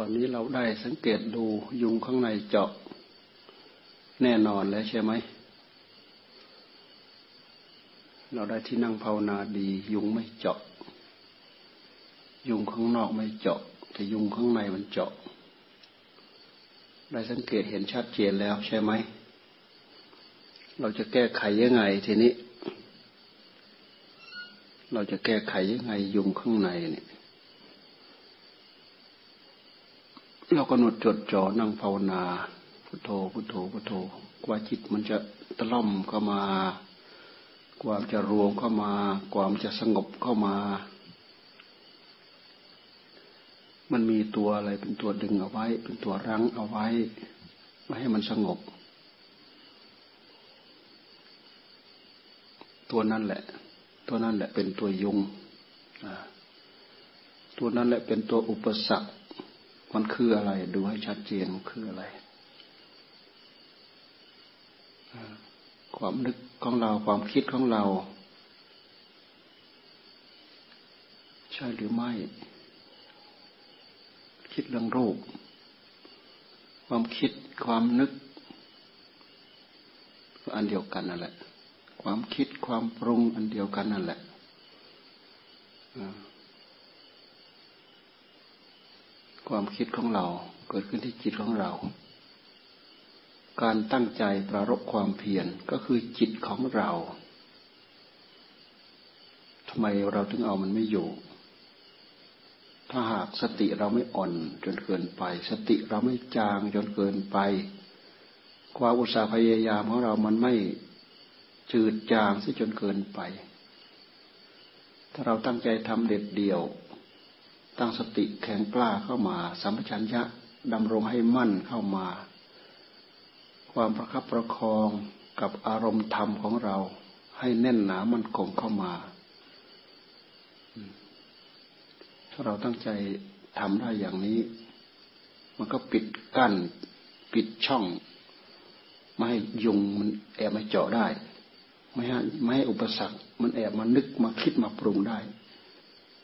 ตอนนี้เราได้สังเกตดูยุงข้างในเจาะแน่นอนแล้วใช่ไหม เราได้ที่นั่งภาวนาดี ยุงไม่เจาะ ยุงข้างนอกไม่เจาะ แต่ยุงข้างในมันเจาะ ได้สังเกตเห็นชัดเจนแล้วใช่ไหม เราจะแก้ไขยังไงทีนี้ เราจะแก้ไขยังไงยุงข้างในเนี่ย เรากำหนดจดจ่อนั่งภาวนาพุทโธพุทโธพุทโธกว่าจิตมันจะตะล่อมเข้ามา ความจะรวมเข้ามา ความจะสงบเข้ามา มันมีตัวอะไรเป็นตัวดึงเอาไว้ เป็นตัวรั้งเอาไว้ไม่ให้มันสงบ ตัวนั้นแหละ ตัวนั้นแหละเป็นตัวยุงตัวนั้นแหละเป็นตัวอุปสรรค มันคืออะไร ดูให้ชัดเจนมันคืออะไร ความนึกของเราความคิดของเรา ใช่หรือไม่ คิดเรื่องรูป ความคิดความนึกอันเดียวกันนั่นแหละ ความคิดความปรุงอันเดียวกันนั่นแหละ ความคิดของเราเกิดขึ้นที่จิตของเรา การตั้งใจประรบความเพียรก็คือจิตของเราทำไมเราถึงเอามันไม่อยู่ ถ้าหากสติเราไม่อ่อนจนเกินไป สติเราไม่จางจนเกินไป ความอุตสาห์พยายามของเรามันไม่จืดจางซะจนเกินไป ถ้าเราตั้งใจทำเด็ดเดี่ยว ตั้งสติแข็งกล้าเข้ามาสัมปชัญญะดำรงให้มั่นเข้ามา ความประคับประคองกับอารมณ์ธรรมของเราให้แน่นหนามันคงเข้ามา ถ้าเราตั้งใจทำได้อย่างนี้ มันก็ปิดกั้นปิดช่อง ไม่ให้ยุงมันแอบมาเจาะได้ ไม่ให้ไม่ให้อุปสรรค มันแอบมานึกมาคิดมาปรุงได้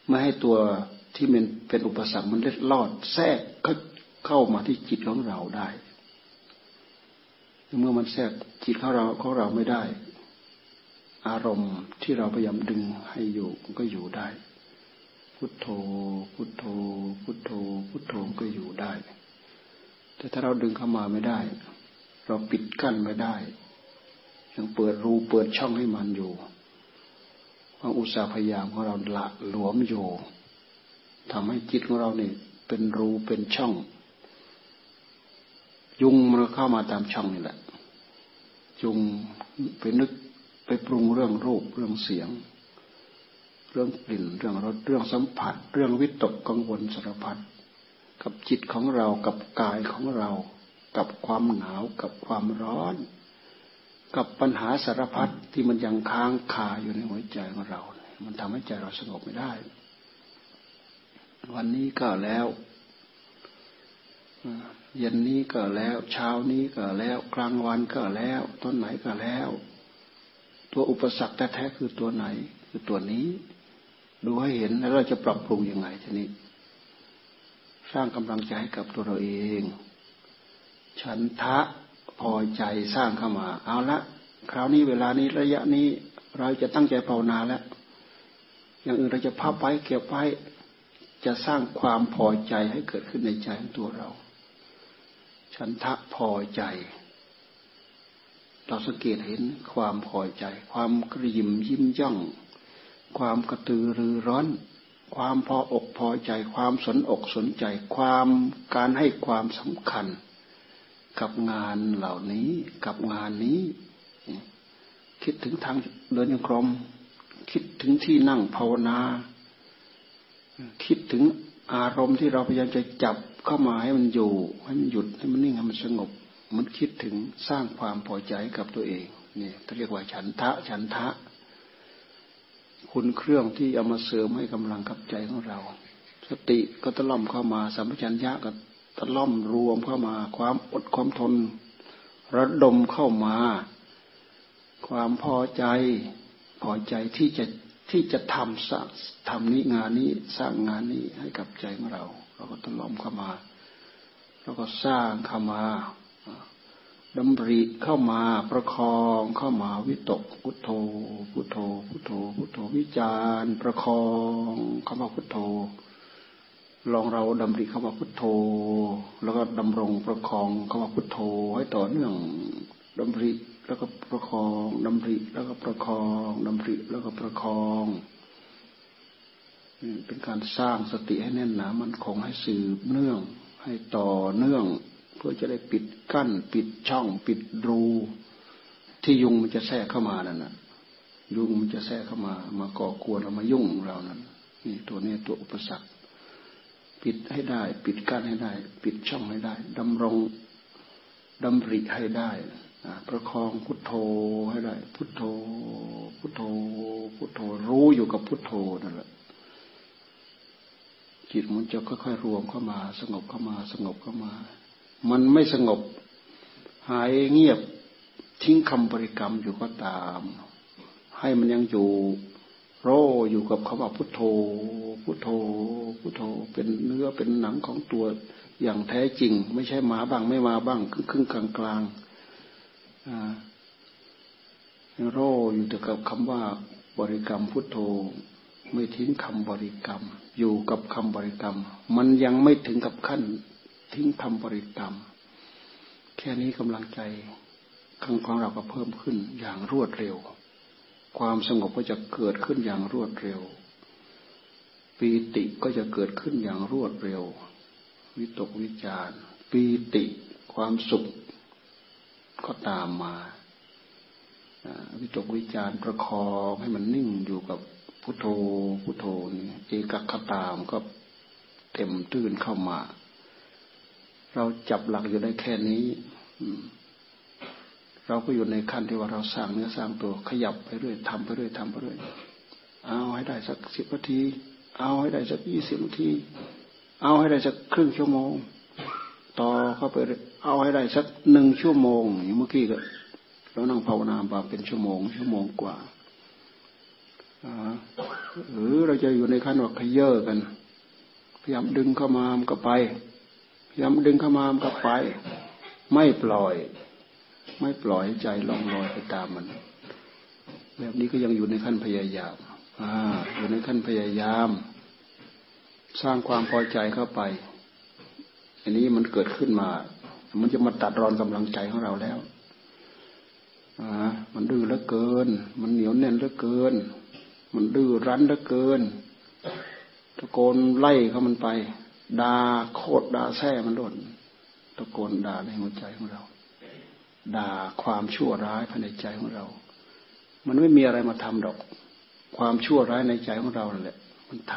ไม่ให้ตัว ที่มันเป็นอุปสรรคมันเล็ดลอด แทรกเข้ามาที่จิตของเราได้ เมื่อมันแทรกจิตของเราของเราไม่ได้ อารมณ์ที่เราพยายามดึงให้อยู่ก็อยู่ได้ พุทโธ พุทโธ พุทโธ พุทโธก็อยู่ได้ แต่ถ้าเราดึงเข้ามาไม่ได้ เราปิดกั้นไม่ได้ ยังเปิดรูเปิดช่องให้มันอยู่ความอุตสาห์พยายามของเราละหลวมอยู่ ทำให้จิตของเราเนี่ยเป็นรูเป็นช่อง ยุงมันเข้ามาตามช่องนี่แหละ ยุงไปนึกไปปรุงเรื่องรูปเรื่องเสียง เรื่องกลิ่นเรื่องรสเรื่องสัมผัส เรื่องวิตกกังวลสารพัดกับจิตของเรากับกายของเรา กับความหนาวกับความร้อน กับปัญหาสารพัดที่มันยังค้างคาอยู่ในหัวใจของเรา มันทำให้ใจเราสงบไม่ได้ วันนี้ก็แล้วเย็นนี้ก็แล้ว เช้านี้ก็แล้ว กลางวันก็แล้ว ต้นไหนก็แล้ว ตัวอุปสรรคแท้ๆคือตัวไหน คือตัวนี้ ดูให้เห็นแล้วเราจะปรับปรุงยังไงทีนี้ สร้างกำลังใจให้กับตัวเราเอง ฉันทะพอใจสร้างเข้ามา เอาละคราวนี้เวลานี้ระยะนี้ เราจะตั้งใจภาวนาแล้ว อย่างอื่นเราจะพับไว้เก็บไว้ จะสร้างความพอใจให้เกิดขึ้นในใจของตัวเรา ฉันทะพอใจ เราสังเกตเห็นความพอใจ ความกระยิมยิ้มย่อง ความกระตือรือร้อน ความพออกพอใจ ความสนอกสนใจ ความการให้ความสำคัญ กับงานเหล่านี้ กับงานนี้ คิดถึงทางเดินยังกรมคิดถึงที่นั่งภาวนา คิดถึงอารมณ์ที่เราพยายามจะจับเข้ามาให้มันอยู่ ให้มันหยุดให้มันนิ่งให้มันสงบ มันคิดถึงสร้างความพอใจกับตัวเองเนี่ยเรียกว่าฉันทะฉันทะ คุณเครื่องที่เอามาเสริมให้กำลังกับใจของเรา สติก็ตะล่อมเข้ามาสัมปชัญญะก็ตะล่อมรวมเข้ามา ความอดความทน ระดมเข้ามา ความพอใจ พอใจที่จะ ที่จะทำสร้างทำนี้งานนี้สร้างงานนี้ให้กับใจของเรา เราก็ต้องล้อมเข้ามาแล้วก็สร้างเข้ามาดำริเข้ามาประคองเข้ามาวิตกพุทโธ พุทโธ พุทโธ พุทโธวิจารประคองเข้ามาพุทโธ ลองเราดำริเข้ามาพุทโธ แล้วก็ดำรงประคองเข้ามาพุทโธให้ต่อเนื่องดำริ แล้วก็ประคองดำริแล้วก็ประคองดำริแล้วก็ประคองเป็นการสร้างสติให้แน่นหนามันคงให้สืบเนื่อง ให้ต่อเนื่อง เพื่อจะได้ปิดกั้น ปิดช่อง ปิดรู ที่ยุงมันจะแทรกเข้ามานั่นนะยุงมันจะแทรกเข้ามา มาก่อกวนเรามายุ่งเรานั้นนี่ตัวนี้ตัวอุปสรรค ปิดให้ได้ ปิดกั้นให้ได้ ปิดช่องให้ได้ดำรงดำริให้ได้ ประคองพุทโธให้ได้ พุทโธ พุทโธ พุทโธ รู้อยู่กับพุทโธนั่นแหละ จิตมันจะค่อยๆรวมเข้ามา สงบเข้ามา สงบเข้ามา มันไม่สงบ หายเงียบทิ้งคำบริกรรมอยู่ก็ตาม ให้มันยังอยู่โรอยู่กับคำว่าพุทโธ พุทโธ พุทโธ เป็นเนื้อเป็นหนังของตัวอย่างแท้จริง ไม่ใช่มาบ้างไม่มาบ้างครึ่งครึ่งกลางกลาง โรอยู่แต่กับคำว่าบริกรรมพุทโธ ไม่ทิ้งคำบริกรรม อยู่กับคำบริกรรม มันยังไม่ถึงกับขั้น ทิ้งคำบริกรรม แค่นี้กำลังใจข้างของเราก็เพิ่มขึ้นอย่างรวดเร็ว ความสงบก็จะเกิดขึ้นอย่างรวดเร็ว ปีติก็จะเกิดขึ้นอย่างรวดเร็ว วิตกวิจารปีติ ความสุข ก็ตามมาวิตกวิจารประคองให้มันนิ่งอยู่กับพุทโธพุทโธนี่เอกคตามก็เต็มตื้นเข้ามา เราจับหลักอยู่ได้แค่นี้เราก็อยู่ในขั้นที่ว่าเราสร้างเนื้อสร้างตัวขยับไปเรื่อยทำไปเรื่อยทำไปเรื่อยเอาให้ได้สักสิบนาที เอาให้ได้สักยี่สิบนาที เอาให้ได้สักครึ่งชั่วโมง ต่อเข้าไปเอาให้ได้สักหนึ่งชั่วโมงอย่างเมื่อกี้ก็เรานั่งภาวนาบาเป็นชั่วโมง ชั่วโมงกว่าหรือเราจะอยู่ในขั้นว่าขยเยอะกัน พยายามดึงเข้ามามันก็ไป พยายามดึงเข้ามามันก็ไป ไม่ปล่อย ไม่ปล่อยใจลองลอยไปตามมัน แบบนี้ก็ยังอยู่ในขั้นพยายามออยู่ในขั้นพยายาม สร้างความพอใจเข้าไป อันนี้มันเกิดขึ้นมา มันจะมาตัดรอนกำลังใจของเราแล้วอมันดื้อเหลือเกิน มันเหนียวแน่นเหลือเกิน มันดื้อรั้นเหลือเกิน ตะโกนไล่เขามันไปด่าโคตรด่าแท้มันโดนตะโกนด่าในหัวใจของเรา ด่าความชั่วร้ายภายในใจของเรา มันไม่มีอะไรมาทำดอก ความชั่วร้ายในใจของเราแหละ มันท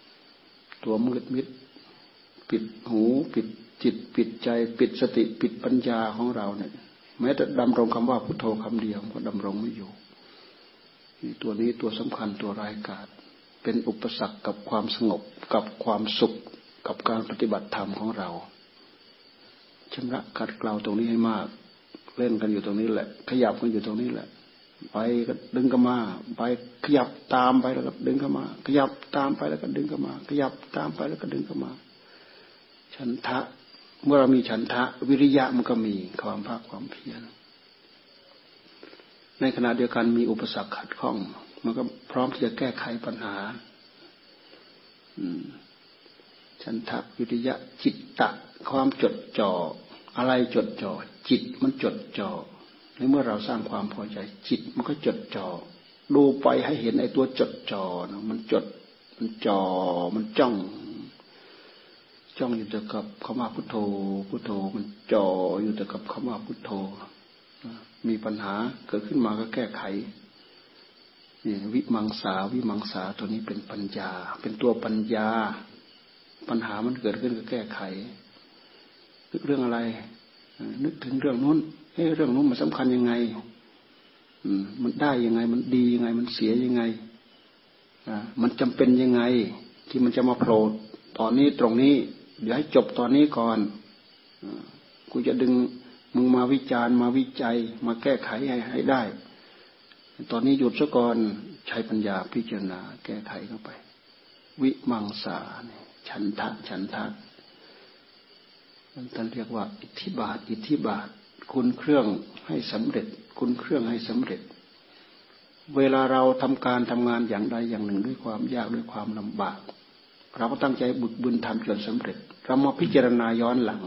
ำตัวมืดมิด ปิดหูปิดจิตปิดใจ ปิดสติปิดปัญญาของเราเนี่ยแม้แต่ดำรงคำว่าพุทโธคำเดียวก็ดำรงไม่อยู่ตัวนี้ตัวสำคัญตัวรายกาศเป็นอุปสรรคกับความสงบกับความสุขกับการปฏิบัติธรรมของเราชำระกัดเกลาตรงนี้ให้มาก เล่นกันอยู่ตรงนี้แหละ ขยับกันอยู่ตรงนี้แหละ ไปก็ดึงกันมา ไปขยับตามไปแล้วก็ดึงกันมา ขยับตามไปแล้วก็ดึงกันมา ขยับตามไปแล้วก็ดึงกันมา ฉันทะ เมื่อเรามีฉันทะ วิริยะมันก็มีความภาคความเพียรในขณะเดียวกันมีอุปสรรคขัดข้อง มันก็พร้อมที่จะแก้ไขปัญหาฉันทะวิริยะจิตตะความจดจ่ออะไรจดจ่อจิตมันจดจ่อในเมื่อเราสร้างความพอใจ จิตมันก็จดจ่อดูไปให้เห็นไอ้ตัวจดจ่อมันจดมันจ่อมันจ้อง จ้องอยู่แต่กับคำว่าพุทโธ พุทโธมันจ่ออยู่แต่กับคำว่าพุทโธมีปัญหาเกิดขึ้นมาก็แก้ไขนี่วิมังสาวิมังสาตัวนี้เป็นปัญญา เป็นตัวปัญญา ปัญหามันเกิดขึ้นก็แก้ไขนึกเรื่องอะไร นึกถึงเรื่องนู้นเฮ้เรื่องนู้นมันสำคัญยังไงมันได้ยังไง มันดียังไง มันเสียยังไงมันจำเป็นยังไง ที่มันจะมาโผล่ตอนนี้ตรงนี้ เดี๋ยวให้จบตอนนี้ก่อนกูจะดึงมึงมาวิจารณ์มาวิจัย มาแก้ไขให้ให้ได้ ตอนนี้หยุดซะก่อนใช้ปัญญาพิจารณา แก้ไขเข้าไป วิมังสาฉันทะฉันทะท่านเรียกว่า อิทธิบาท อิทธิบาท คุณเครื่องให้สำเร็จ คุณเครื่องให้สำเร็จ เวลาเราทำการทำงานอย่างใดอย่างหนึ่งด้วยความยากด้วยความลำบาก เราก็ตั้งใจบุญบุญทำจนสำเร็จ เรามาพิจารณาย้อนหลัง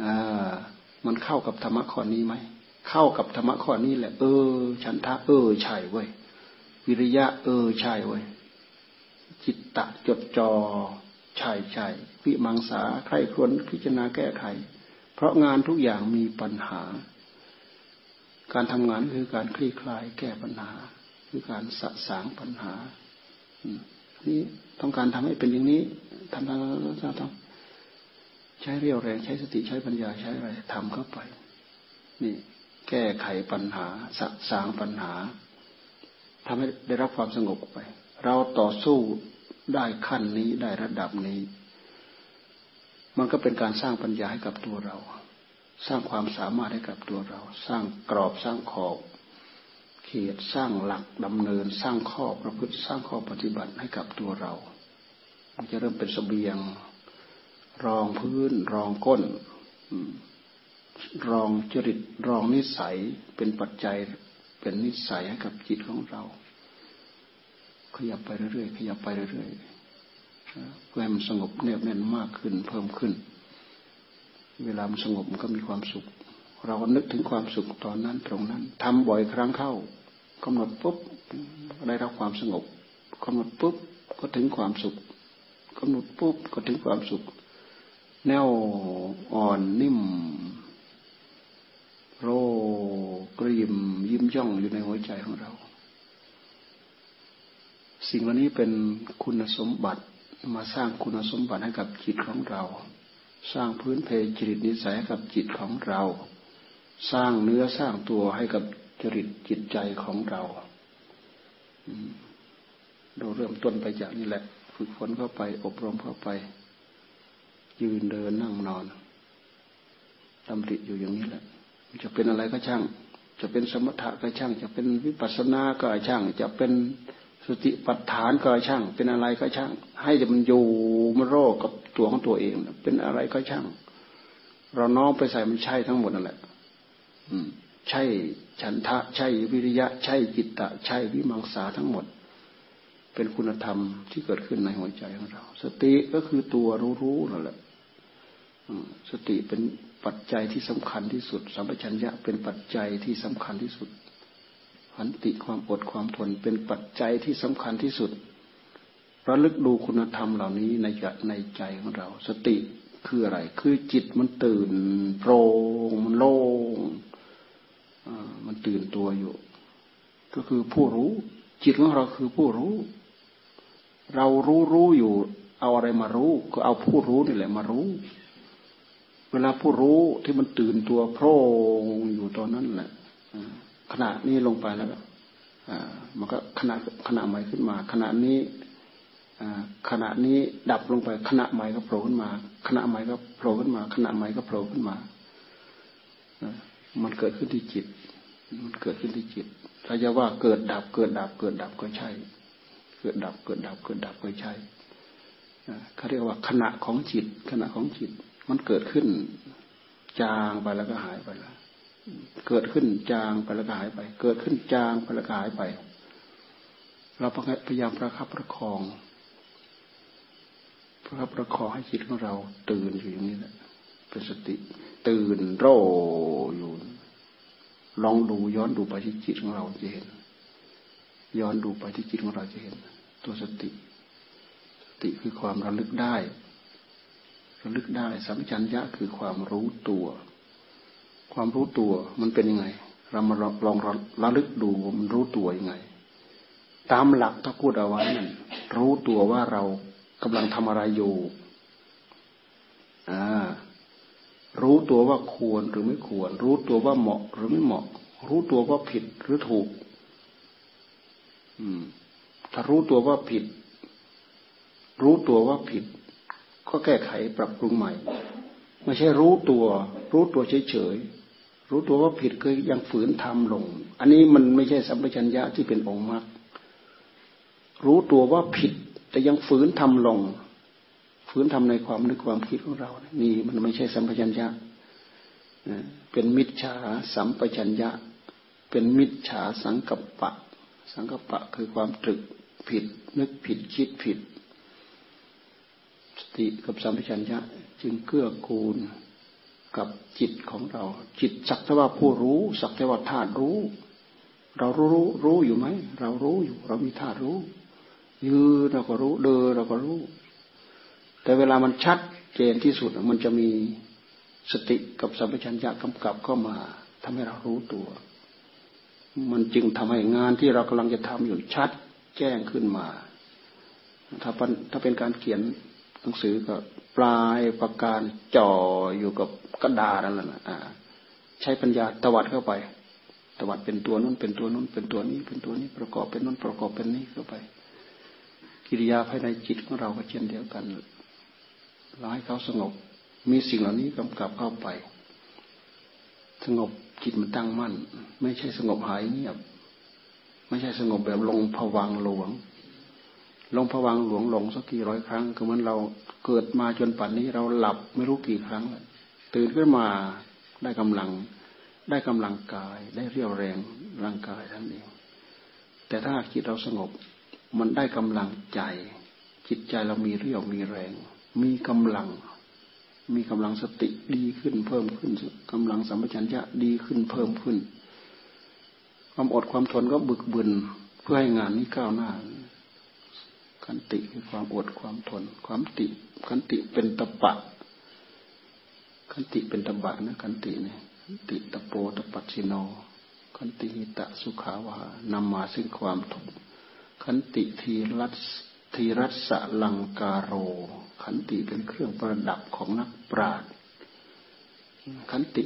อมันเข้ากับธรรมะข้อนี้ไหมเข้ากับธรรมะข้อนี้แหละ เออ ฉันทะเออใช่เว้ยวิริยะ เออใช่เว้ยจิตตะจดจอ่อใช่ใช่วิมังสาใครควรพิจารณาแก้ไข เพราะงานทุกอย่างมีปัญหา การทำงานคือการคลี่คลายแก้ปัญหา คือการสะสางปัญหานี่ ต้องการทำให้เป็นอย่างนี้ทำทำทำทำใช้เรียวแรงใช้สติใช้ปัญญาใช้อะไรทำเข้าไป นี่ แก้ไขปัญหาสะสางปัญหาทำให้ได้รับความสงบไป เราต่อสู้ได้ขั้นนี้ได้ระดับนี้ มันก็เป็นการสร้างปัญญาให้กับตัวเรา สร้างความสามารถให้กับตัวเรา สร้างกรอบสร้างขอบ เขตสร้างหลักดำเนินสร้างข้อประพฤติสร้างข้อปฏิบัติให้กับตัวเรา มันจะเริ่มเป็นสเสบียง รองพื้น รองก้น รองจริตรองนิสัยเป็นปัจจัยเป็นนิสัยให้กับจิตของเรา ขยับไปเรื่อยๆขยับไปเรื่อยๆเพื่อให้มันสงบแนบแน่นมากขึ้นเพิ่มขึ้น เวลามันสงบมันก็มีความสุขเราก็นึกถึงความสุขตอนนั้นตรงนั้นทำบ่อยครั้งเข้า กำหนดปุ๊บได้รับความสงบกำหนดปุ๊บก็ถึงความสุขกำหนดปุ๊บก็ถึงความสุข แนวอ่อนนิ่ม โรกริมยิ้มย่องอยู่ในหัวใจของเรา สิ่งวันนี้เป็นคุณสมบัติมาสร้างคุณสมบัติให้กับจิตของเรา สร้างพื้นเพจริตนิสัยให้กับจิตของเรา สร้างเนื้อสร้างตัวให้กับ จริตจิตใจของเราเราเริ่มต้นไปจากนี่แหละ ฝึกฝนเข้าไป อบรมเข้าไป ยืนเดินนั่งนอนตำริอยู่อย่างนี้แหละ จะเป็นอะไรก็ช่าง จะเป็นสมถะก็ช่าง จะเป็นวิปัสสนาก็ช่าง จะเป็นสติปัฏฐานก็ช่าง เป็นอะไรก็ช่าง ให้มันอยู่มันโรคกับตัวของตัวเอง เป็นอะไรก็ช่าง เราน้อมไปใส่มันใช่ทั้งหมดนั่นแหละใช่ ฉันทะใช่วิริยะใช่จิตตะใช่วิมังสาทั้งหมด เป็นคุณธรรมที่เกิดขึ้นในหัวใจของเรา สติก็คือตัวรู้ๆนั่นแหละสติเป็นปัจจัยที่สำคัญที่สุดสัมปชัญญะเป็นปัจจัยที่สำคัญที่สุดขันติความอดความทนเป็นปัจจัยที่สำคัญที่สุดระลึกดูคุณธรรมเหล่านี้ในในใจของเรา สติคืออะไร คือจิตมันตื่นโปร่งมันโล่ง มันตื่นตัวอยู่ ก็คือผู้รู้ จิตของเราคือผู้รู้ เรารู้รู้อยู่ เอาอะไรมารู้ ก็เอาผู้รู้นี่แหละมารู้ เวลาผู้รู้ที่มันตื่นตัวโพร่งอยู่ตอนนั้นแหละขณะนี้ลงไปแล้วมันก็ขณะขณะใหม่ขึ้นมา ขณะนี้ขณะนี้ดับลงไป ขณะใหม่ก็โผล่ขึ้นมา ขณะใหม่ก็โผล่ขึ้นมา ขณะใหม่ก็โผล่ขึ้นมา มันเกิดขึ้นที่จิต มันเกิดขึ้นที่จิต ถ้าจะว่าเกิดดับเกิดดับเกิดดับก็ใช่ เกิดดับเกิดดับเกิดดับก็ใช่เขาเรียกว่าขณะของจิต ขณะของจิต มันเกิดขึ้น จางไปแล้วก็หายไปแล้วเกิดขึ้นจางไปแล้วก็หายไป เกิดขึ้นจางไปแล้วก็หายไป เราพยายามประคับประคองประคับประคองให้จิตของเราตื่นอยู่อย่างนี้แหละเป็นสติ ตื่นโรอยู่ ลองดูย้อนดูไปที่จิตของเราจะเห็น ย้อนดูไปที่จิตของเราจะเห็น ตัวสติ สติคือความระลึกได้ ระลึกได้ สัมชัญญะคือความรู้ตัว ความรู้ตัวมันเป็นยังไง เรามาลองระลึกดูมันรู้ตัวยังไง ตามหลักถ้าพูดเอาไว้นั่นรู้ตัวว่าเรากำลังทำอะไรอยู่ อ่า รู้ตัวว่าควรหรือไม่ควร รู้ตัวว่าเหมาะหรือไม่เหมาะ รู้ตัวว่าผิดหรือถูก อืม ถ้ารู้ตัวว่าผิด รู้ตัวว่าผิด ก็แก้ไขปรับปรุงใหม่ ไม่ใช่รู้ตัว รู้ตัวเฉยๆรู้ตัวว่าผิดก็ยังฝืนทำลง อันนี้มันไม่ใช่สัมปชัญญะที่เป็นองค์มรรครู้ตัวว่าผิดแต่ยังฝืนทำลง ฝืนทำในความนึกความคิดของเรา นี่มันไม่ใช่สัมปชัญญะเป็นมิจฉาสัมปชัญญะ เป็นมิจฉาสังกัปปะ สังกัปปะคือความตรึกผิด นึกผิดคิดผิด สติกับสัมปชัญญะ จึงเกื้อกูลกับจิตของเรา จิตสักแต่ว่าผู้รู้ สักแต่ว่าธาตุรู้ เรารู้รู้รู้อยู่ไหม เรารู้อยู่ เรามีธาตุรู้ยืนเราก็รู้ เดินเราก็รู้ แต่เวลามันชัดเจนที่สุดมันจะมีสติกับสัมปชัญญะกำกับเข้ามาทำให้เรารู้ตัว มันจึงทำให้งานที่เรากำลังจะทำอยู่ชัดแจ้งขึ้นมา ถ้าถ้าเป็นการเขียนหนังสือก็ปลายประการจ่ออยู่กับกระดาษนั่นแหละใช้ปัญญาตวัดเข้าไป ตวัดเป็นตัวนู้นเป็นตัวนู้นเป็นตัวนี้ เป็นตัวนี้ประกอบเป็นนู้นประกอบเป็นนี้เข้าไป กิริยาภายในจิตของเราก็เช่นเดียวกัน เราให้เขาสงบ มีสิ่งเหล่านี้กำกับเข้าไป สงบจิตมันตั้งมั่น ไม่ใช่สงบหายเงียบ ไม่ใช่สงบแบบลงผวังหลวง ลงผวังหลวงหลงสักกี่ร้อยครั้งก็เหมือนเราเกิดมาจนป่านนี้เราหลับไม่รู้กี่ครั้งแล้วตื่นขึ้นมาได้กำลังได้กำลังกายได้เรี่ยวแรงร่างกายท่านเองแต่ถ้าจิตเราสงบมันได้กำลังใจ จิตใจเรามีเรี่ยวมีแรง มีกำลัง มีกำลังสติดีขึ้นเพิ่มขึ้นกำลังสัมปชัญญะดีขึ้นเพิ่มขึ้น ความอดความทนก็บึกบึนเพื่อให้งานนี้ก้าวหน้า ขันติคือความอดความทน ความติขันติเป็นตะปะ ขันติเป็นตะบะนะขันติเนี่ยติตะโปตะปัชิโนขันติหิตะสุขาวานำมาซึ่งความทุกข์ขันติทีรัสทีรัสลังการโร ขันติเป็นเครื่องประดับของนักปราชญ์ขันติ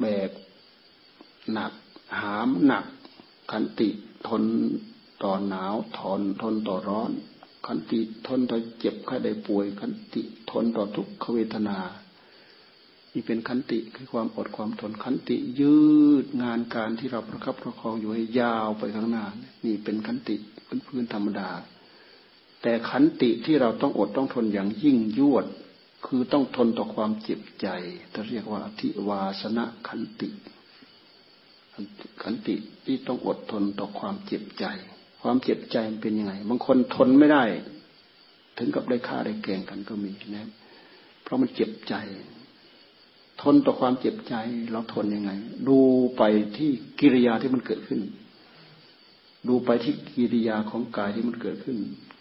แบกหนักหามหนัก ขันติทนต่อหนาวทนทนต่อร้อน ขันติทนต่อเจ็บไข้ได้ป่วย ขันติทนต่อทุกขเวทนานี่เป็นขันติคือความอดความทนขันติยืดงานการที่เราประคับประคองอยู่ให้ยาวไปข้างหน้า นี่เป็นขันติเป็นพื้นธรรมดา แต่ขันติที่เราต้องอดต้องทนอย่างยิ่งยวด คือต้องทนต่อความเจ็บใจจะเรียกว่าอธิวาสนะขันติ ขันติที่ต้องอดทนต่อความเจ็บใจ ความเจ็บใจมันเป็นยังไง บางคนทนไม่ได้ ถึงกับได้ฆ่าได้แกงกันก็มีนะ เพราะมันเจ็บใจ ทนต่อความเจ็บใจเราทนยังไง ดูไปที่กิริยาที่มันเกิดขึ้น ดูไปที่กิริยาของกายที่มันเกิดขึ้น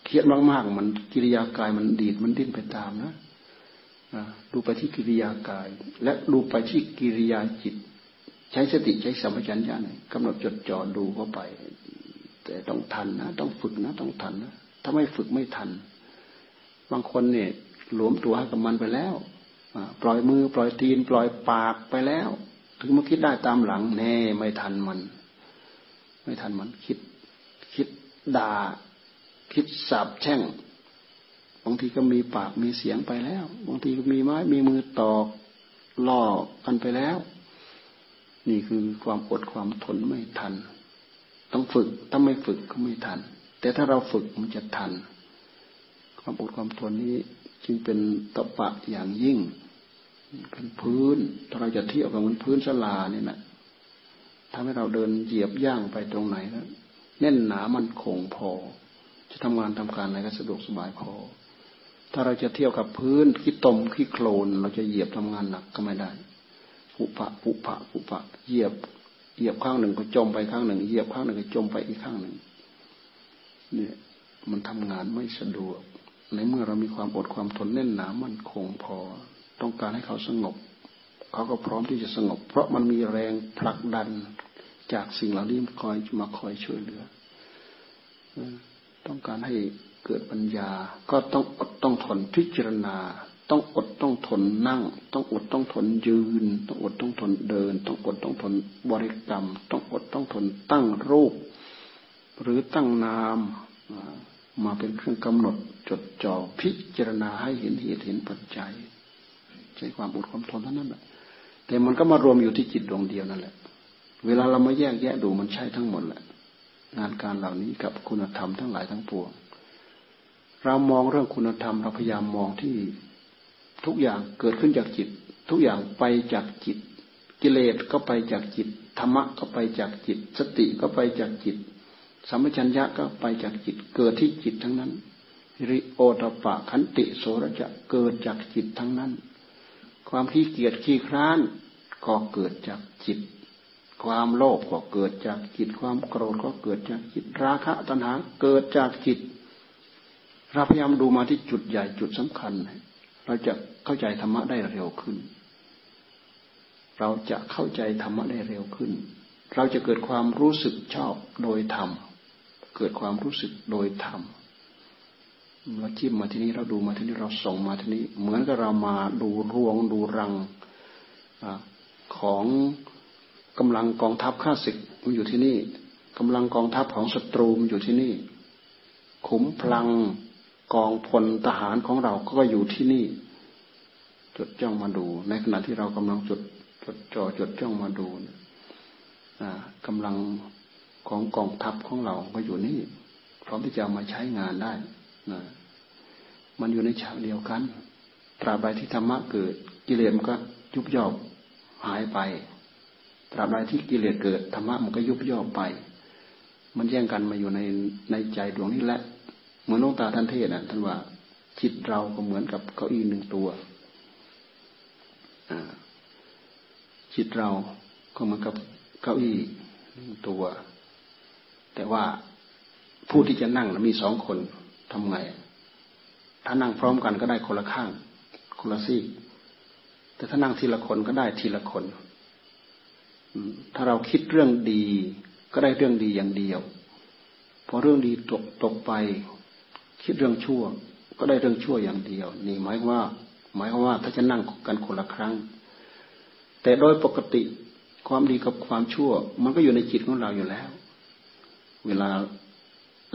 เครียดมากๆมันกิริยากายมันดีดมันดิ้นไปตามนะดูไปที่กิริยากาย และดูไปที่กิริยาจิต ใช้สติใช้สัมปชัญญะกำหนดจดจ่อดูเข้าไป แต่ต้องทันนะต้องฝึกนะต้องทันนะถ้าไม่ฝึกไม่ทัน บางคนเนี่ยหลวมตัวกับมันไปแล้วปล่อยมือปล่อยตีน ปล่อยปากไปแล้ว ถึงมาคิดได้ตามหลังแน่ไม่ทันมัน ไม่ทันมันคิด ด่าคิดสาบแช่งบางทีก็มีปากมีเสียงไปแล้ว บางทีก็มีไม้มีมือตอกล่อกันไปแล้ว นี่คือความอดความทนไม่ทัน ต้องฝึกถ้าไม่ฝึกก็ไม่ทัน แต่ถ้าเราฝึกมันจะทัน ความอดความทนนี้จึงเป็นตะปะอย่างยิ่งเป็นพื้น ถ้าเราจะเที่ยวกับมันพื้นสลาเนี่ยนะทำให้เราเดินเหยียบย่างไปตรงไหนแล้ว แน่นหนามันคงพอ จะทำงานทำการอะไรก็สะดวกสบายพอ ถ้าเราจะเที่ยวกับพื้นขี้ตมขี้โคลน เราจะเหยียบทำงานหนักก็ไม่ได้ปุปะปุปะปุปะเหยียบเหยียบข้างหนึ่งก็จมไปข้างหนึ่งเหยียบข้างหนึ่งก็จมไปอีกข้างหนึ่งเนี่ยมันทำงานไม่สะดวก ในเมื่อเรามีความอดความทนแน่นหนามันคงพอ ต้องการให้เขาสงบ เขาก็พร้อมที่จะสงบ เพราะมันมีแรงผลักดัน จากสิ่งเหล่านี้คอยมาคอยช่วยเหลือต้องการให้เกิดปัญญา ก็ต้องอดต้องทนพิจารณา ต้องอดต้องทนนั่ง ต้องอดต้องทนยืน ต้องอดต้องทนเดิน ต้องอดต้องทนบริกรรม ต้องอดต้องทนตั้งรูป หรือตั้งนามมาเป็นเครื่องกำหนดจดจ่อพิจารณาให้เห็นเหตุเห็นปัจจัยใช้ความอดความทนเท่านั้นแหละแต่มันก็มารวมอยู่ที่จิตดวงเดียวนั่นแหละ เวลาเรามาแยกแยะดูมันใช่ทั้งหมดแหละ งานการเหล่านี้กับคุณธรรมทั้งหลายทั้งปวง เรามองเรื่องคุณธรรมเราพยายามมองที่ทุกอย่างเกิดขึ้นจากจิต ทุกอย่างไปจากจิต กิเลสก็ไปจากจิตธรรมะก็ไปจากจิต สติก็ไปจากจิตสัมปชัญญะก็ไปจากจิตเกิดที่จิตทั้งนั้นริโอตปะขันติโสระจะเกิดจากจิตทั้งนั้น ความขี้เกียจขี้คร้านก็เกิดจากจิต ความโลภก็เกิดจากจิต ความโกรธก็เกิดจากจิต ราคะตัณหาเกิดจากจิต เราพยายามดูมาที่จุดใหญ่จุดสำคัญ เราจะเข้าใจธรรมะได้เร็วขึ้น เราจะเข้าใจธรรมะได้เร็วขึ้น เราจะเกิดความรู้สึกชอบโดยธรรม เกิดความรู้สึกโดยธรรม เราจิ้มมาที่นี้เราดูมาที่นี้เราส่งมาที่นี้ เหมือนกับเรามาดูรวงดูรังของ กำลังกองทัพข้าศึกมันอยู่ที่นี่กำลังกองทัพของศัตรูมันอยู่ที่นี่ ขุมพลังกองพลทหารของเราก็อยู่ที่นี่ จดจ้องมาดู ในขณะที่เรากำลังจดจดจ่อจดจ้องมาดูกำลังของกองทัพของเราก็อยู่นี่ พร้อมที่จะมาใช้งานได้นะมันอยู่ในฉากเดียวกัน ตราบใดที่ธรรมะเกิดกิเลสมันก็ยุบย่อหายไป ตราบใดที่กิเลสเกิดธรรมะมันก็ยุบย่อไป มันแย่งกันมาอยู่ในในใจดวงนี้แหละ เหมือนลงตาท่านเทศนะท่านว่าจิตเราก็เหมือนกับเก้าอี้หนึ่งตัวจิตเราก็เหมือนกับเก้าอี้หนึ่งตัว แต่ว่าผู้ที่จะนั่งมีสองคนทำไง ถ้านั่งพร้อมกันก็ได้คนละข้าง คนละซี่แต่ถ้านั่งทีละคนก็ได้ทีละคน ถ้าเราคิดเรื่องดี ก็ได้เรื่องดีอย่างเดียว พอเรื่องดีตกตกไป คิดเรื่องชั่ว ก็ได้เรื่องชั่วอย่างเดียว นี่หมายว่า หมายความว่าถ้าจะนั่งกันคนละครั้ง แต่โดยปกติความดีกับความชั่ว มันก็อยู่ในจิตของเราอยู่แล้ว เวลา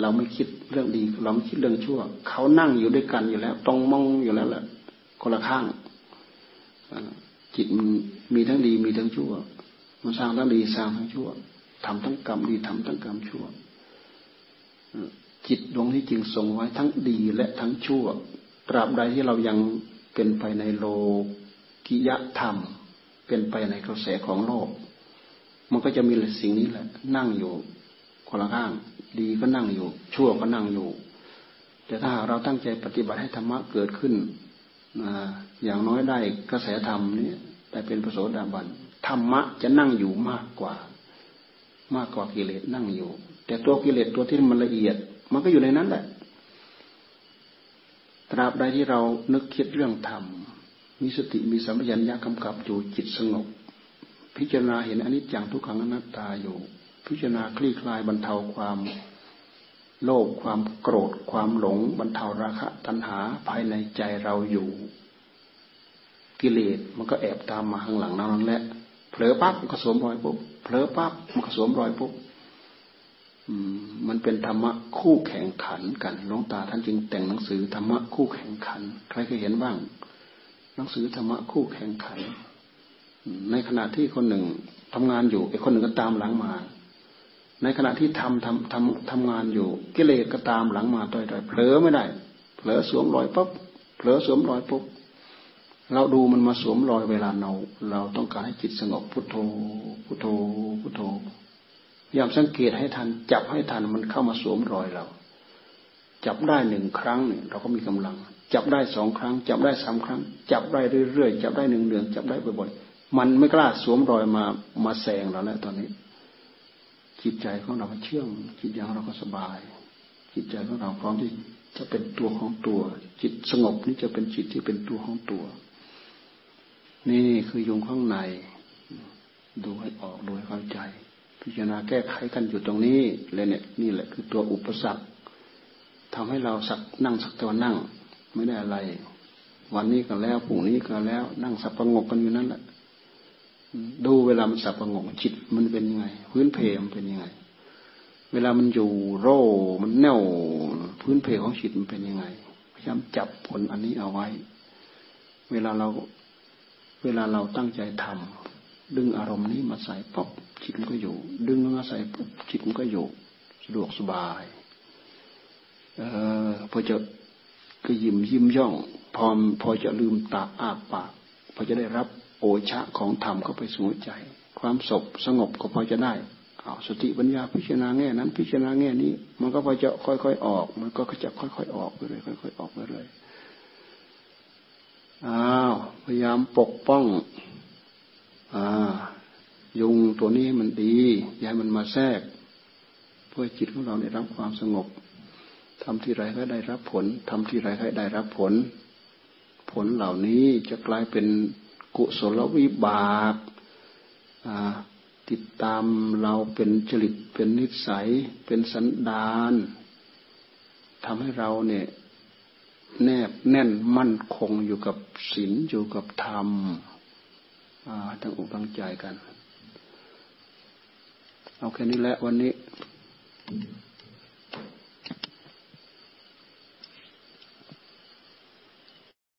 เราไม่คิดเรื่องดี เราไม่คิดเรื่องชั่ว เขานั่งอยู่ด้วยกันอยู่แล้วตรงมองอยู่แล้วแหละคนละข้างจิตมีทั้งดีมีทั้งชั่ว มันสร้างทั้งดีสร้างทั้งชั่วทำทั้งกรรมดีทำทั้งกรรมชั่วจิตดวงที่จริงทรงไว้ทั้งดีและทั้งชั่ว ตราบใดที่เรายังเป็นไปในโลกิยธรรม เป็นไปในกระแสของโลก มันก็จะมีสิ่งนี้แหละ นั่งอยู่คนละข้าง ดีก็นั่งอยู่ ชั่วก็นั่งอยู่ แต่ถ้าเราตั้งใจปฏิบัติให้ธรรมะเกิดขึ้นอย่างน้อยได้กระแสธรรมนี่แต่เป็นพระโสดาบัน ธรรมะจะนั่งอยู่มากกว่า มากกว่ากิเลสนั่งอยู่ แต่ตัวกิเลสตัวที่มันละเอียด มันก็อยู่ในนั้นแหละ ตราบใดที่เรานึกคิดเรื่องธรรม มีสติมีสัมปชัญญะกำกับอยู่จิตสงบ พิจารณาเห็นอนิจจังทุกขังอนัตตาอยู่ พิจารณาคลี่คลายบรรเทาความโลภความโกรธความหลงบรรเทาราคะตัณหาภายในใจเราอยู่ กิเลสมันก็แอบตามมาข้างหลังนั่นแหละ ลอปั๊บมันก็สวมรอยปุ๊บเผลอปั๊บมันก็สวมรอยปุ๊บมันเป็นธรรมะคู่แข่งขันกันหลวงตาท่านจึงแต่งหนังสือธรรมะคู่แข่งขัน ใครเคยเห็นบ้าง หนังสือธรรมะคู่แข่งขัน ในขณะที่คนหนึ่งทำงานอยู่ไอีกคนหนึ่งก็ตามหลังมา ในขณะที่ทำทำทำทำงานอยู่ กิเลสก็ตามหลังมาต่อยๆเผลอไม่ได้ เผลอสวมรอยปุ๊บเผลอสวมรอยปุ๊บ เราดูมันมาสวมรอยเวลาเรา เราต้องการให้จิตสงบพุทโธพุทโธพุทโธพยายามสังเกตให้ทัน จับให้ทันมันเข้ามาสวมรอยเรา จับได้หนึ่งครั้งเนี่ยเราก็มีกำลัง จับได้สองครั้ง จับได้สามครั้ง จับได้เรื่อยๆจับได้หนึ่งเดือนจับได้บ่อยๆมันไม่กล้าสวมรอยมามาแซงเราแล้วตอนนี้ จิตใจของเราเชื่องจิตใจของเราก็สบาย จิตใจของเราพร้อมที่จะเป็นตัวของตัว จิตสงบนี่จะเป็นจิตที่เป็นตัวของตัว นี่คือยุงข้างใน ดูให้ออกดูให้เข้าใจ พิจารณาแก้ไขกันอยู่ตรงนี้เลยเนี่ย นี่แหละคือตัวอุปสรรคทำให้เราสักนั่งสักตัวนั่ง ไม่ได้อะไร วันนี้ก็แล้วพรุ่งนี้ก็แล้ว นั่งสับประงกกันอยู่นั่นแหละดูเวลามันสับประงกจิตมันเป็นยังไง พื้นเพมันเป็นยังไง เวลามันอยู่โร่มันแน่วพื้นเพของจิตมันเป็นยังไงพยายามจับผลอันนี้เอาไว้ เวลาเรา เวลาเราตั้งใจทำดึงอารมณ์นี้มาใส่ปุ๊บจิตมันก็อยู่ ดึงมาใส่ปุ๊บจิตมันก็อยู่สะดวกสบาย เออพอจะก็ยิ้มยิ้มย่อง พอพอจะลืมตาอ้าปากพอจะได้รับโอชะของธรรมเข้าไปสู่ใจ ความสบสงบก็พอจะได้เอาสติปัญญาพิจารณาแง่นั้น พิจารณาแง่นี้ มันก็พอจะค่อยๆออก มันก็จะค่อยๆออกไปเลยค่อยๆออกไปเลย อ้าวพยายามปกป้อง อ่า ยุงตัวนี้มันดีย้ายมันมาแทรก เพื่อจิตของเราได้รับความสงบทำที่ไรก็ได้รับผลทำที่ไรก็ได้รับผล ผลเหล่านี้จะกลายเป็นกุศลวิบากติดตามเราเป็นจริตเป็นนิสัย เป็นสันดานทำให้เราเนี่ย แนบแน่นมั่นคงอยู่กับศีลอยู่กับธรรมตั้งอกตั้งใจกัน เอาแค่นี้แหละวันนี้